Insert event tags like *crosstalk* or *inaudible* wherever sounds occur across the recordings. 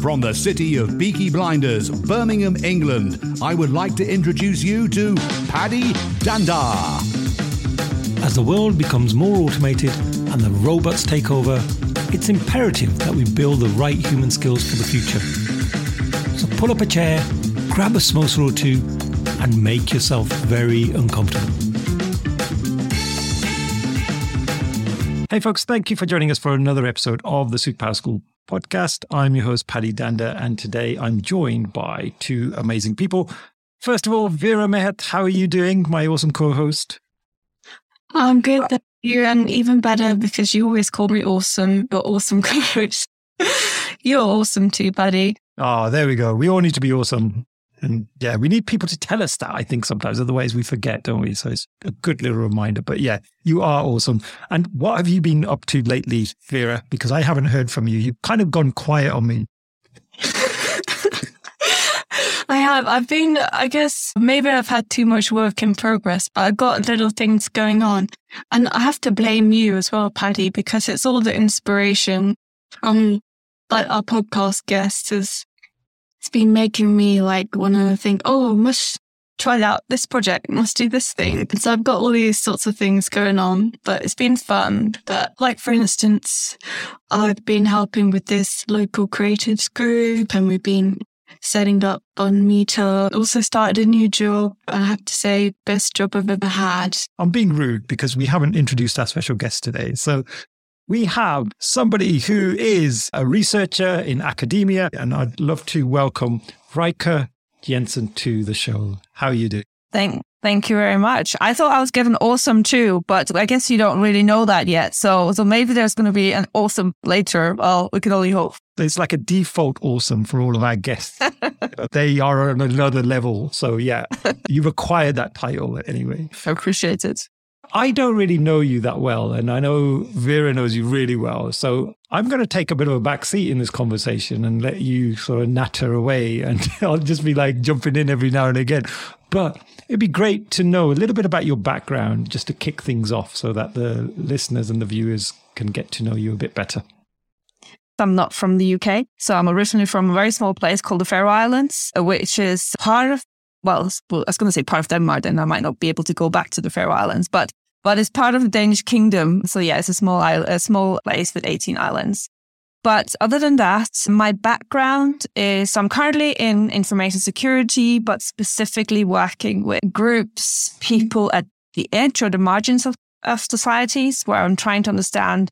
From the city of Peaky Blinders, Birmingham, England, I would like to introduce you to Paddy Dhanda. As the world becomes more automated and the robots take over, it's imperative that we build the right human skills for the future. So pull up a chair, grab a samosa or two, and make yourself very uncomfortable. Hey, folks, thank you for joining us for another episode of the Superpower School podcast. I'm your host, Paddy Dhanda, and today I'm joined by two amazing people. First of all, Vera Mehat, how are you doing, my awesome co host? I'm good, thank you, and even better because you always call me awesome, but awesome *laughs* co-host. You're awesome too, buddy. Oh, ah, there we go. We all need to be awesome. And yeah, we need people to tell us that, I think sometimes. Otherwise, we forget, don't we? So it's a good little reminder. But yeah, you are awesome. And what have you been up to lately, Vera? Because I haven't heard from you. You've kind of gone quiet on me. *laughs* I have. I've been, I guess, maybe I've had too much work in progress, but I've got little things going on. And I have to blame you as well, Paddy, because it's all the inspiration from like our podcast guests is it's been making me like want to think, oh, must try out this project, must do this thing. And so I've got all these sorts of things going on, but it's been fun. But like, for instance, I've been helping with this local creatives group and we've been setting up on Meetup. Also started a new job. I have to say, best job I've ever had. I'm being rude because we haven't introduced our special guest today. So we have somebody who is a researcher in academia, and I'd love to welcome Rikke Jensen to the show. How are you doing? Thank, thank you very much. I thought I was given awesome too, but I guess you don't really know that yet. So, so maybe there's going to be an awesome later. Well, we can only hope. It's like a default awesome for all of our guests. *laughs* they are on another level. So yeah, you've acquired that title anyway. I appreciate it. I don't really know you that well, and I know Vera knows you really well. So I'm going to take a bit of a back seat in this conversation and let you sort of natter away, *laughs* and I'll just be like jumping in every now and again. But it'd be great to know a little bit about your background just to kick things off so that the listeners and the viewers can get to know you a bit better. I'm not from the UK. So I'm originally from a very small place called the Faroe Islands, which is part of well, I was going to say part of Denmark, then I might not be able to go back to the Faroe Islands, but but it's part of the Danish kingdom. So yeah, it's a small island, a small place with 18 islands. But other than that, my background is I'm currently in information security, but specifically working with groups, people at the edge or the margins of, of societies where I'm trying to understand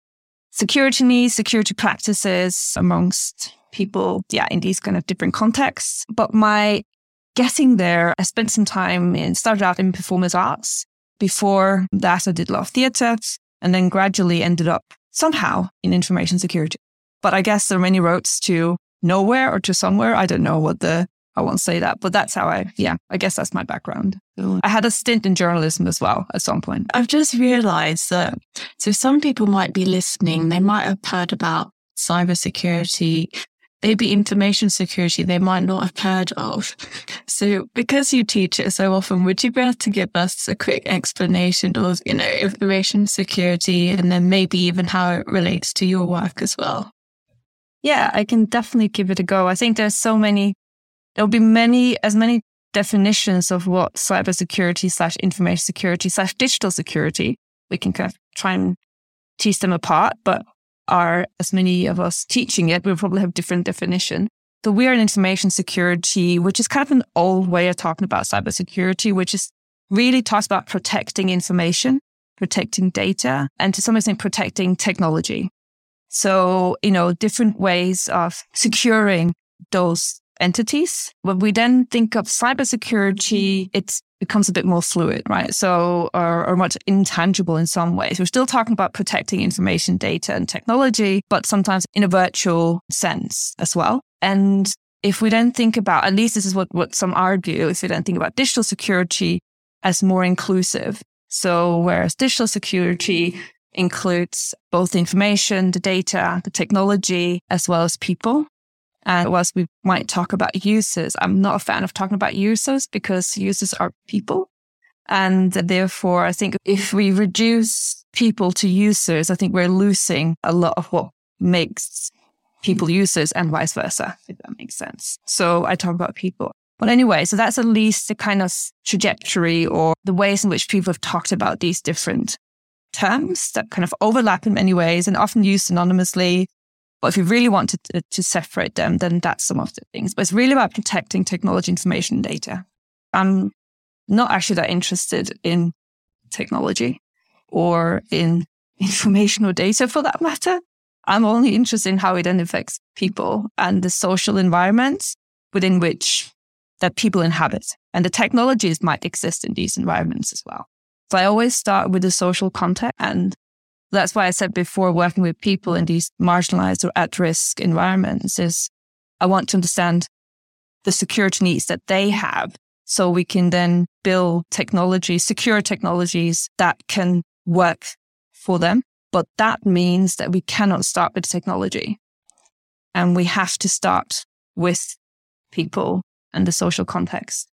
security needs, security practices amongst people, yeah, in these kind of different contexts. But my getting there, I spent some time in, started out in performance arts before that, I did a lot of theatre and then gradually ended up somehow in information security. But I guess there are many roads to nowhere or to somewhere. I don't know what the, I won't say that, but that's how I, yeah, I guess that's my background. I had a stint in journalism as well at some point. I've just realized that, so some people might be listening, they might have heard about cybersecurity maybe information security they might not have heard of. So because you teach it so often, would you be able to give us a quick explanation of, you know, information security and then maybe even how it relates to your work as well? Yeah, I can definitely give it a go. I think there's so many, there'll be many, as many definitions of what cybersecurity slash information security slash digital security. We can kind of try and tease them apart, but are, as many of us teaching it, we'll probably have different definition. So we are in information security, which is kind of an old way of talking about cybersecurity, which is really talks about protecting information, protecting data, and to some extent protecting technology. So, you know, different ways of securing those entities. When we then think of cybersecurity, it's becomes a bit more fluid, right? So, or, or much intangible in some ways. We're still talking about protecting information, data, and technology, but sometimes in a virtual sense as well. And if we then think about, at least this is what, what some argue, if we then think about digital security as more inclusive. So, whereas digital security includes both the information, the data, the technology, as well as people. And whilst we might talk about users, I'm not a fan of talking about users because users are people. And therefore, I think if we reduce people to users, I think we're losing a lot of what makes people users and vice versa, if that makes sense. So I talk about people. But anyway, so that's at least the kind of trajectory or the ways in which people have talked about these different terms that kind of overlap in many ways and often used synonymously. But if you really want to, uh, to separate them, then that's some of the things. But it's really about protecting technology, information, data. I'm not actually that interested in technology or in *laughs* information or data for that matter. I'm only interested in how it then affects people and the social environments within which that people inhabit. And the technologies might exist in these environments as well. So I always start with the social context. And that's why I said before working with people in these marginalized or at risk environments is I want to understand the security needs that they have so we can then build technology, secure technologies that can work for them but that means that we cannot start with technology. And we have to start with people and the social context.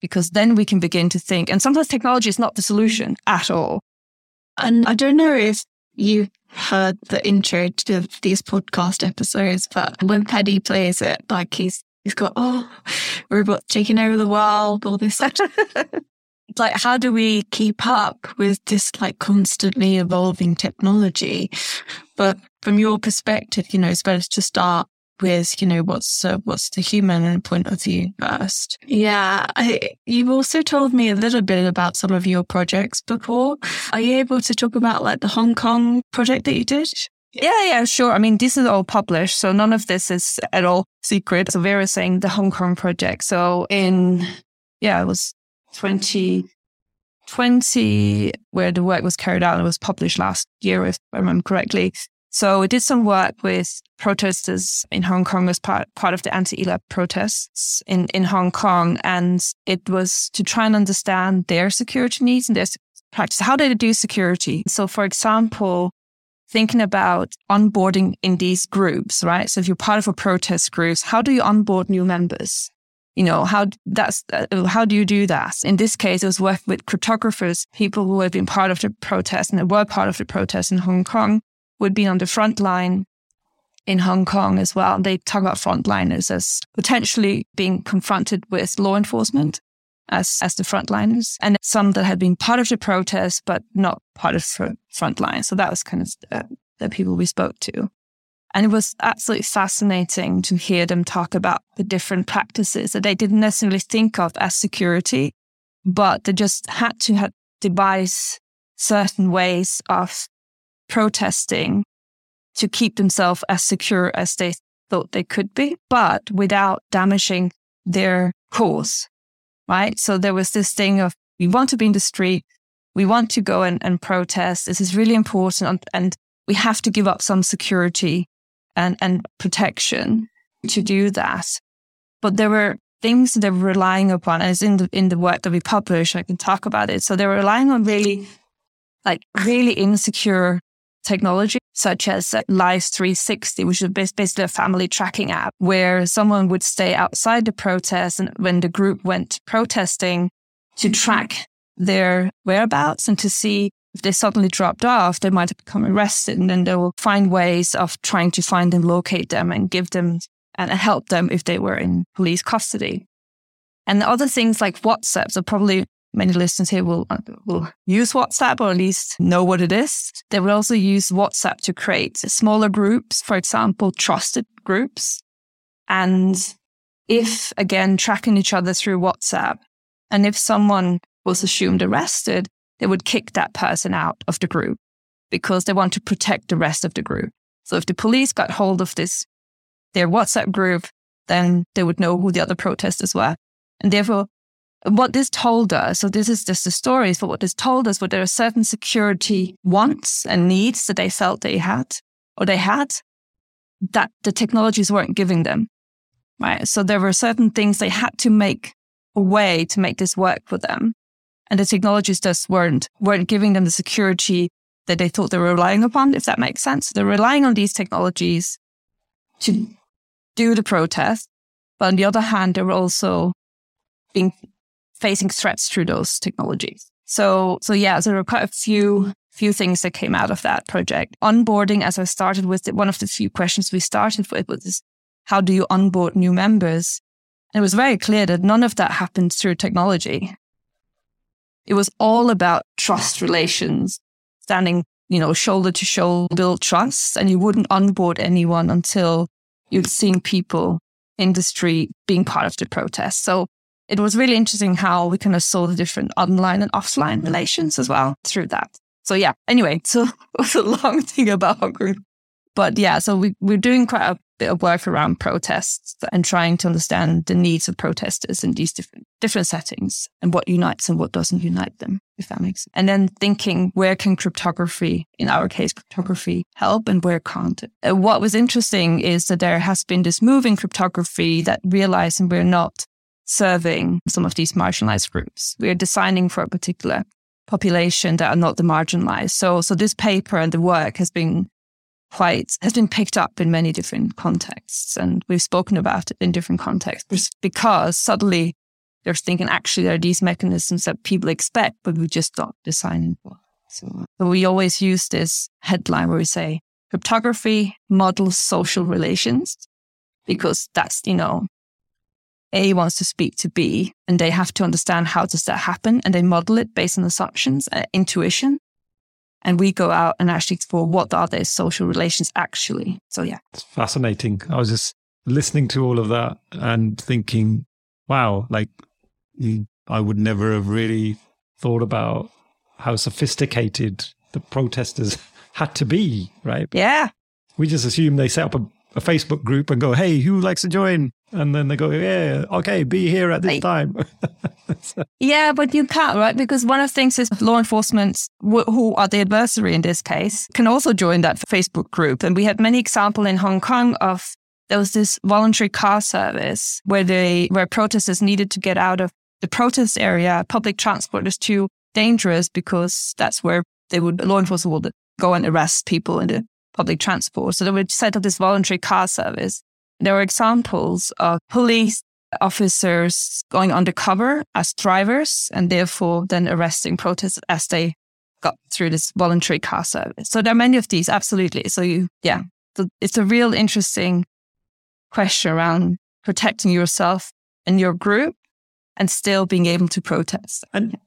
Because then we can begin to think, and sometimes technology is not the solution at all. And I don't know if you heard the intro to these podcast episodes, but when Paddy plays it, like he's he's got oh, robots taking over the world, all this stuff. *laughs* like how do we keep up with this like constantly evolving technology but from your perspective you know it's better to start with you know what's uh, what's the human point of view first yeah I, you've also told me a little bit about some of your projects before are you able to talk about like the hong kong project that you did yeah, yeah, sure. I mean, this is all published, so none of this is at all secret. So Vera saying the Hong Kong project. So in, yeah, it was 2020, where the work was carried out and it was published last year, if I remember correctly. So we did some work with protesters in Hong Kong as part, part of the anti-ELAB protests in, in Hong Kong. And it was to try and understand their security needs and their practice. How do they do security? So for example, thinking about onboarding in these groups, right? So if you're part of a protest group, how do you onboard new members? you know, how that's, uh, how do you do that? In this case, it was working with cryptographers, people who had been part of the protest and were part of the protest in Hong Kong would be on the front line in Hong Kong as well. They talk about frontliners as potentially being confronted with law enforcement as, as the frontliners and some that had been part of the protest, but not part of the front line. So that was kind of the, the people we spoke to. And it was absolutely fascinating to hear them talk about the different practices that they didn't necessarily think of as security, but they just had to devise certain ways of protesting to keep themselves as secure as they thought they could be, but without damaging their cause. Right. So there was this thing of we want to be in the street. We want to go and, and protest. This is really important. And we have to give up some security and, and protection to do that. But there were things that they were relying upon, as in the in the work that we publish, I can talk about it. So they were relying on really like really insecure technology, such as uh, Life360, which is basically a family tracking app where someone would stay outside the protest and when the group went protesting to track their whereabouts and to see if they suddenly dropped off, they might have become arrested and then they will find ways of trying to find and locate them and give them and help them if they were in police custody. And other things like WhatsApp, so probably many listeners here will, will use WhatsApp or at least know what it is. They will also use WhatsApp to create smaller groups, for example, trusted groups. And if again, tracking each other through WhatsApp, and if someone was assumed arrested, they would kick that person out of the group because they want to protect the rest of the group. So if the police got hold of this, their WhatsApp group, then they would know who the other protesters were. And therefore, what this told us, so this is just the stories, but what this told us was there are certain security wants and needs that they felt they had or they had that the technologies weren't giving them. Right. So there were certain things they had to make a way to make this work for them and the technologies just weren't weren't giving them the security that they thought they were relying upon, if that makes sense. They're relying on these technologies to do the protest, but on the other hand, they were also being facing threats through those technologies. So, so yeah, so there were quite a few few things that came out of that project. Onboarding, as I started with, one of the few questions we started with was, how do you onboard new members? And it was very clear that none of that happened through technology. It was all about trust relations, standing, you know, shoulder to shoulder, build trust. And you wouldn't onboard anyone until you'd seen people in the street being part of the protest. So it was really interesting how we kind of saw the different online and offline relations as well through that. So yeah, anyway, *laughs* so it was a long thing about Hong Kong. But yeah, so we, we're doing quite a bit of work around protests and trying to understand the needs of protesters in these different different settings and what unites and what doesn't unite them, if that makes sense. And then thinking where can cryptography, in our case, cryptography help and where can't it? What was interesting is that there has been this move in cryptography that realizing we're not serving some of these marginalized groups. We're designing for a particular population that are not the marginalized. So, so this paper and the work has been quite, has been picked up in many different contexts. And we've spoken about it in different contexts because suddenly they're thinking actually there are these mechanisms that people expect, but we just don't designing for. So, so we always use this headline where we say cryptography models social relations because that's, you know, a wants to speak to B and they have to understand how does that happen and they model it based on assumptions, uh, intuition. And we go out and actually explore what are those social relations actually. So yeah. It's fascinating. I was just listening to all of that and thinking, wow, like I would never have really thought about how sophisticated the protesters *laughs* had to be, right? Yeah. We just assume they set up a, a Facebook group and go, hey, who likes to join? And then they go, yeah, okay, be here at this time. *laughs* so. Yeah, but you can't, right? Because one of the things is law enforcement, who are the adversary in this case, can also join that Facebook group. And we had many examples in Hong Kong of there was this voluntary car service where they where protesters needed to get out of the protest area. Public transport is too dangerous because that's where they would law enforcement would go and arrest people in the public transport. So they would set up this voluntary car service there are examples of police officers going undercover as drivers and therefore then arresting protesters as they got through this voluntary car service. So there are many of these, absolutely. So you, yeah, so it's a real interesting question around protecting yourself and your group and still being able to protest. And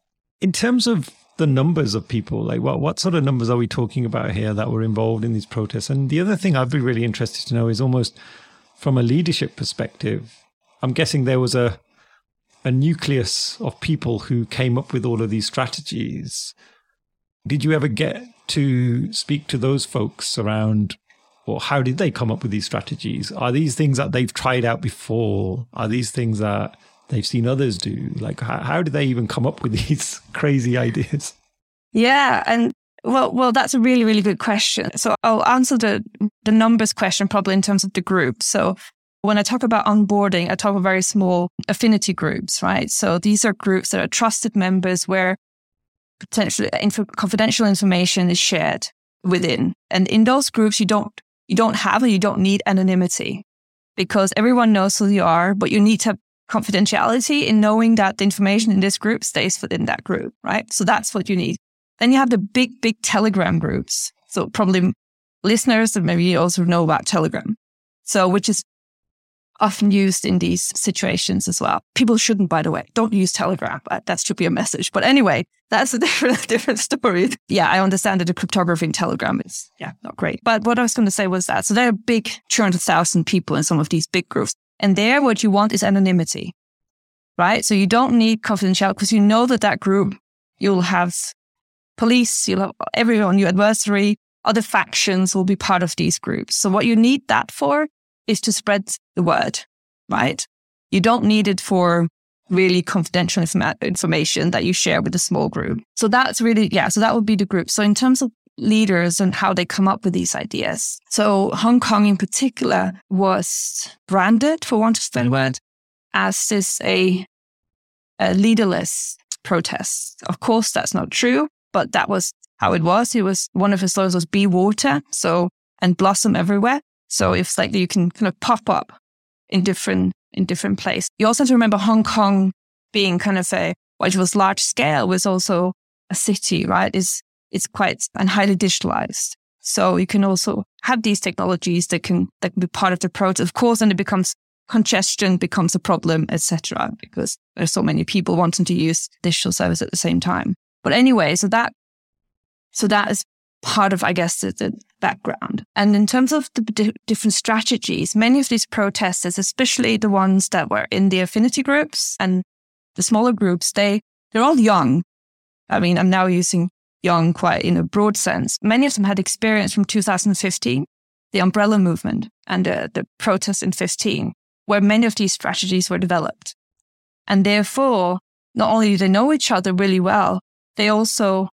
in terms of the numbers of people, like what what sort of numbers are we talking about here that were involved in these protests? And the other thing I'd be really interested to know is almost from a leadership perspective, I'm guessing there was a a nucleus of people who came up with all of these strategies. Did you ever get to speak to those folks around or how did they come up with these strategies? Are these things that they've tried out before? Are these things that they've seen others do? Like, how, how did they even come up with *laughs* these crazy ideas? Yeah. And well, well, that's a really, really good question. So I'll answer the, the numbers question probably in terms of the group. So when I talk about onboarding, I talk about very small affinity groups, right? So these are groups that are trusted members where potentially confidential information is shared within. And in those groups, you don't, you don't have or you don't need anonymity because everyone knows who you are, but you need to have confidentiality in knowing that the information in this group stays within that group, right? So that's what you need. Then you have the big, big Telegram groups. So probably listeners and maybe you also know about Telegram. So which is often used in these situations as well. People shouldn't, by the way, don't use Telegram. That should be a message. But anyway, that's a *laughs* different, different story. Yeah, I understand that the cryptography in Telegram is, yeah, not great. But what I was going to say was that, so there are big 200,000 people in some of these big groups. And there, what you want is anonymity, right? So you don't need confidentiality because you know that that group, you'll have police, you'll have everyone, your adversary, other factions will be part of these groups. So what you need that for is to spread the word, right? You don't need it for really confidential informa- information that you share with a small group. So that's really, yeah, so that would be the group. So in terms of leaders and how they come up with these ideas. So Hong Kong in particular was branded, for want of a better word, as this a, a leaderless protest. Of course, that's not true but that was how it was. It was one of his slogans was be water. So, and blossom everywhere. So it's like you can kind of pop up in different, in different place. You also have to remember Hong Kong being kind of a, which was large scale, was also a city, right? Is it's quite and highly digitalized. So you can also have these technologies that can that can be part of the process. Of course, and it becomes congestion becomes a problem, etc. Because there's so many people wanting to use digital service at the same time. But anyway, so that so that is part of, I guess, the, the background. And in terms of the different strategies, many of these protesters, especially the ones that were in the affinity groups and the smaller groups, they they're all young. I mean, I'm now using young quite in a broad sense. Many of them had experience from 2015, the umbrella movement and uh, the protests in 15, where many of these strategies were developed. And therefore, not only do they know each other really well, they also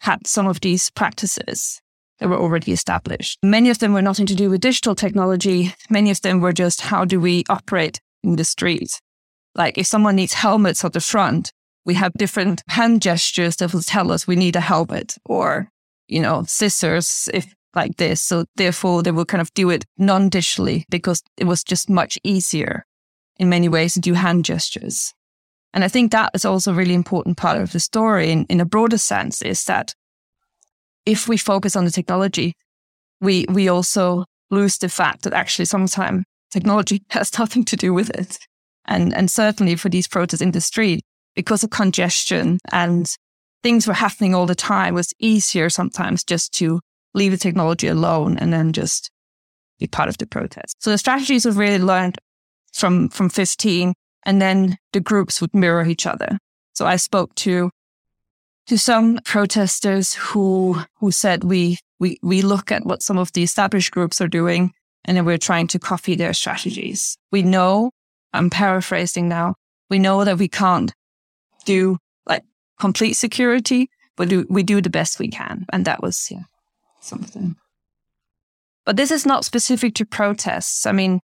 had some of these practices that were already established. Many of them were nothing to do with digital technology. Many of them were just how do we operate in the street? Like if someone needs helmets at the front, we have different hand gestures that will tell us we need a helmet or, you know, scissors if like this. So therefore they will kind of do it non-digitally because it was just much easier in many ways to do hand gestures. And I think that is also a really important part of the story in, in a broader sense is that if we focus on the technology, we, we also lose the fact that actually sometimes technology *laughs* has nothing to do with it. And, and certainly for these protests in the street, because of congestion and things were happening all the time, it was easier sometimes just to leave the technology alone and then just be part of the protest. So the strategies we've really learned from, from 15 and then the groups would mirror each other. So I spoke to to some protesters who who said we we we look at what some of the established groups are doing and then we're trying to copy their strategies. We know, I'm paraphrasing now, we know that we can't do like complete security, but do, we do the best we can. And that was yeah, something. But this is not specific to protests. I mean,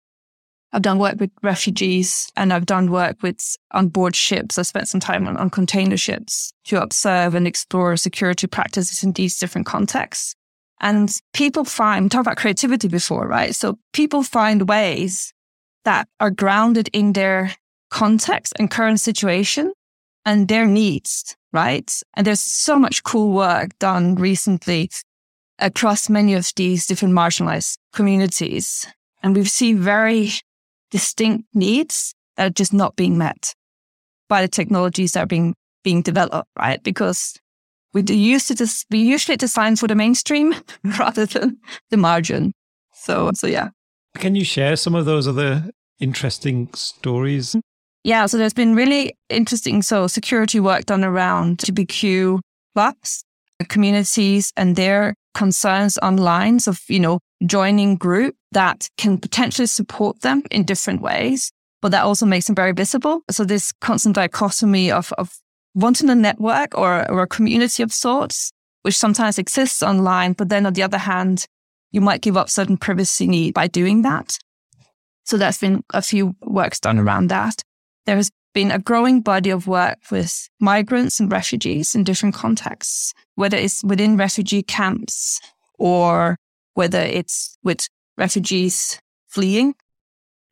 I've done work with refugees and I've done work with on board ships. I spent some time on, on container ships to observe and explore security practices in these different contexts. And people find, talk about creativity before, right? So people find ways that are grounded in their context and current situation and their needs, right? And there's so much cool work done recently across many of these different marginalized communities. And we've seen very distinct needs that are just not being met by the technologies that are being being developed, right? Because we used to just we usually design for the mainstream *laughs* rather than the margin. So so yeah. Can you share some of those other interesting stories? Yeah, so there's been really interesting so security work done around LGBTQ plus communities and their concerns online of, you know, joining group that can potentially support them in different ways, but that also makes them very visible. So this constant dichotomy of, of wanting a network or, or a community of sorts, which sometimes exists online, but then on the other hand, you might give up certain privacy by doing that. So there's been a few works done around that. There has been a growing body of work with migrants and refugees in different contexts, whether it's within refugee camps or whether it's with refugees fleeing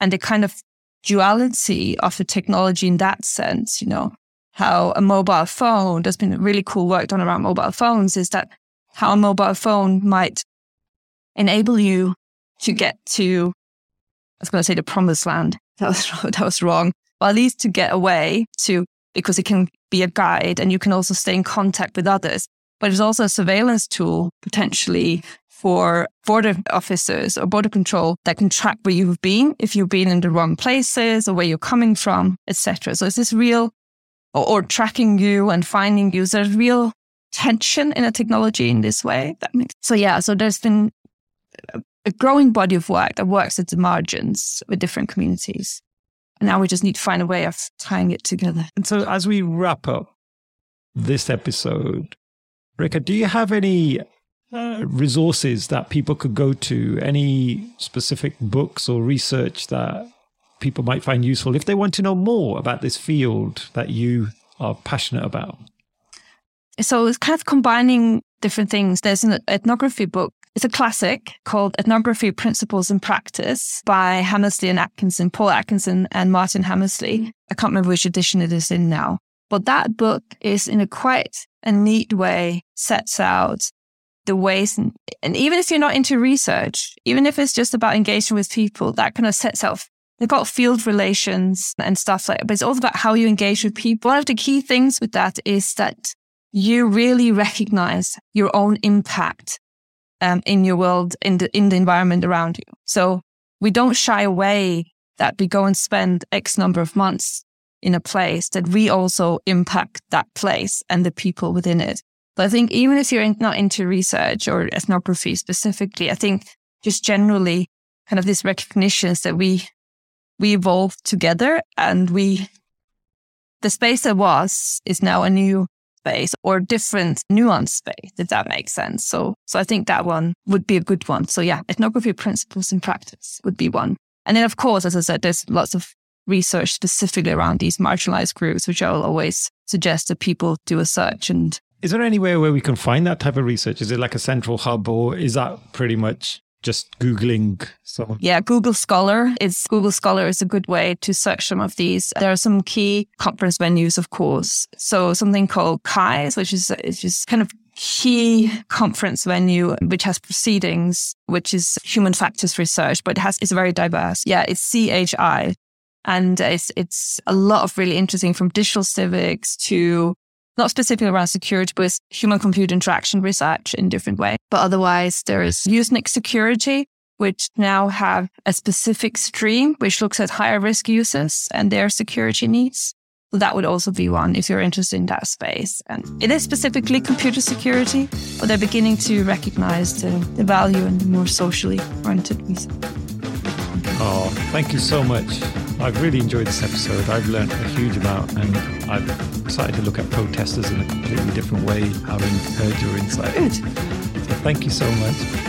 and the kind of duality of the technology in that sense, you know, how a mobile phone, there's been really cool work done around mobile phones, is that how a mobile phone might enable you to get to, I was going to say the promised land. That was, *laughs* that was wrong. But at least to get away to, because it can be a guide and you can also stay in contact with others. But it's also a surveillance tool potentially for border officers or border control that can track where you've been, if you've been in the wrong places or where you're coming from, etc. So it's this real, or, or, tracking you and finding you. There's real tension in a technology in this way. That makes so yeah. So there's been a growing body of work that works at the margins with different communities. And now we just need to find a way of tying it together. And so as we wrap up this episode, Rikke, do you have any uh, resources that people could go to? Any specific books or research that people might find useful if they want to know more about this field that you are passionate about? So it's kind of combining different things. There's an ethnography book. It's a classic called Ethnography Principles and Practice by Hammersley and Atkinson, Paul Atkinson and Martin Hammersley. I can't remember which edition it is in now. But that book is in a quite a neat way sets out the ways and, even if you're not into research, even if it's just about engaging with people, that kind of sets off. they've got field relations and stuff like that. But it's also about how you engage with people. One of the key things with that is that you really recognize your own impact um, in your world, in the in the environment around you. So we don't shy away that we go and spend X number of months in a place that we also impact that place and the people within it. But I think even if you're not into research or ethnography specifically, I think just generally kind of this recognitions that we we evolve together and we the space that was is now a new space or different nuanced space, if that makes sense. So so I think that one would be a good one. So yeah, ethnography principles in practice would be one. And then of course, as I said, there's lots of research specifically around these marginalized groups, which I'll always suggest that people do a search and is there anywhere where we can find that type of research? Is it like a central hub or is that pretty much just Googling someone? Yeah, Google Scholar is Google Scholar is a good way to search some of these. There are some key conference venues, of course. So something called CHIES, which is, is just kind of key conference venue, which has proceedings, which is human factors research, but it has, it's very diverse. Yeah, it's CHI. And it's, it's a lot of really interesting from digital civics to not specifically around security, but human computer interaction research in different way. But otherwise, there is Usenix security, which now have a specific stream, which looks at higher risk users and their security needs. So that would also be one if you're interested in that space. And it is specifically computer security, but they're beginning to recognize the, the value in the more socially oriented research. Oh, thank you so much. I've really enjoyed this episode. I've learned a huge amount and I've decided to look at protesters in a completely different way, having heard your insight. Good. So thank you so much.